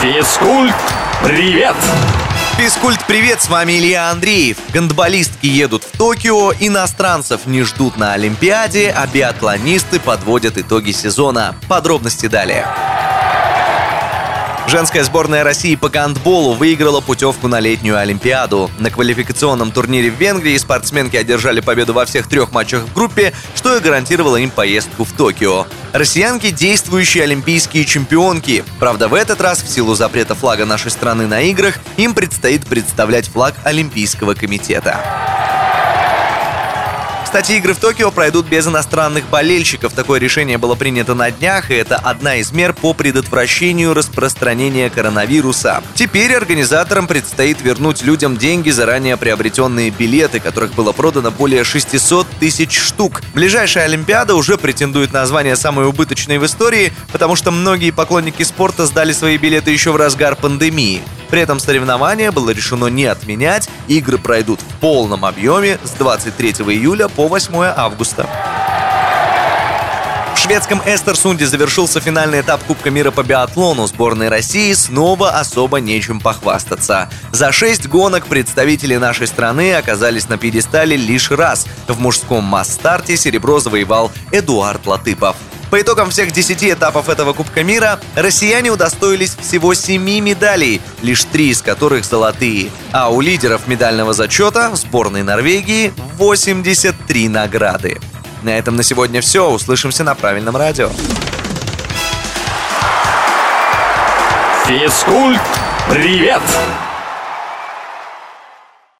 Физкульт, привет! Физкульт, привет, с вами Илья Андреев. Гандболистки едут в Токио, иностранцев не ждут на Олимпиаде, а биатлонисты подводят итоги сезона. Подробности далее. Женская сборная России по гандболу выиграла путевку на летнюю Олимпиаду. На квалификационном турнире в Венгрии спортсменки одержали победу во всех трех матчах в группе, что и гарантировало им поездку в Токио. Россиянки – действующие олимпийские чемпионки. Правда, в этот раз, в силу запрета флага нашей страны на играх, им предстоит представлять флаг Олимпийского комитета. Кстати, игры в Токио пройдут без иностранных болельщиков. Такое решение было принято на днях, и это одна из мер по предотвращению распространения коронавируса. Теперь организаторам предстоит вернуть людям деньги за ранее приобретенные билеты, которых было продано более 600 тысяч штук. Ближайшая Олимпиада уже претендует на звание самой убыточной в истории, потому что многие поклонники спорта сдали свои билеты еще в разгар пандемии. При этом соревнования было решено не отменять, игры пройдут в полном объеме с 23 июля по 8 августа. В шведском Эстерсунде завершился финальный этап Кубка мира по биатлону. Сборной России снова особо нечем похвастаться. За шесть гонок представители нашей страны оказались на пьедестале лишь раз. В мужском масс-старте серебро завоевал Эдуард Латыпов. По итогам всех 10 этапов этого Кубка мира россияне удостоились всего 7 медалей, лишь 3 из которых золотые. А у лидеров медального зачета сборной Норвегии 83 награды. На этом на сегодня все. Услышимся на правильном радио. Физкульт, привет!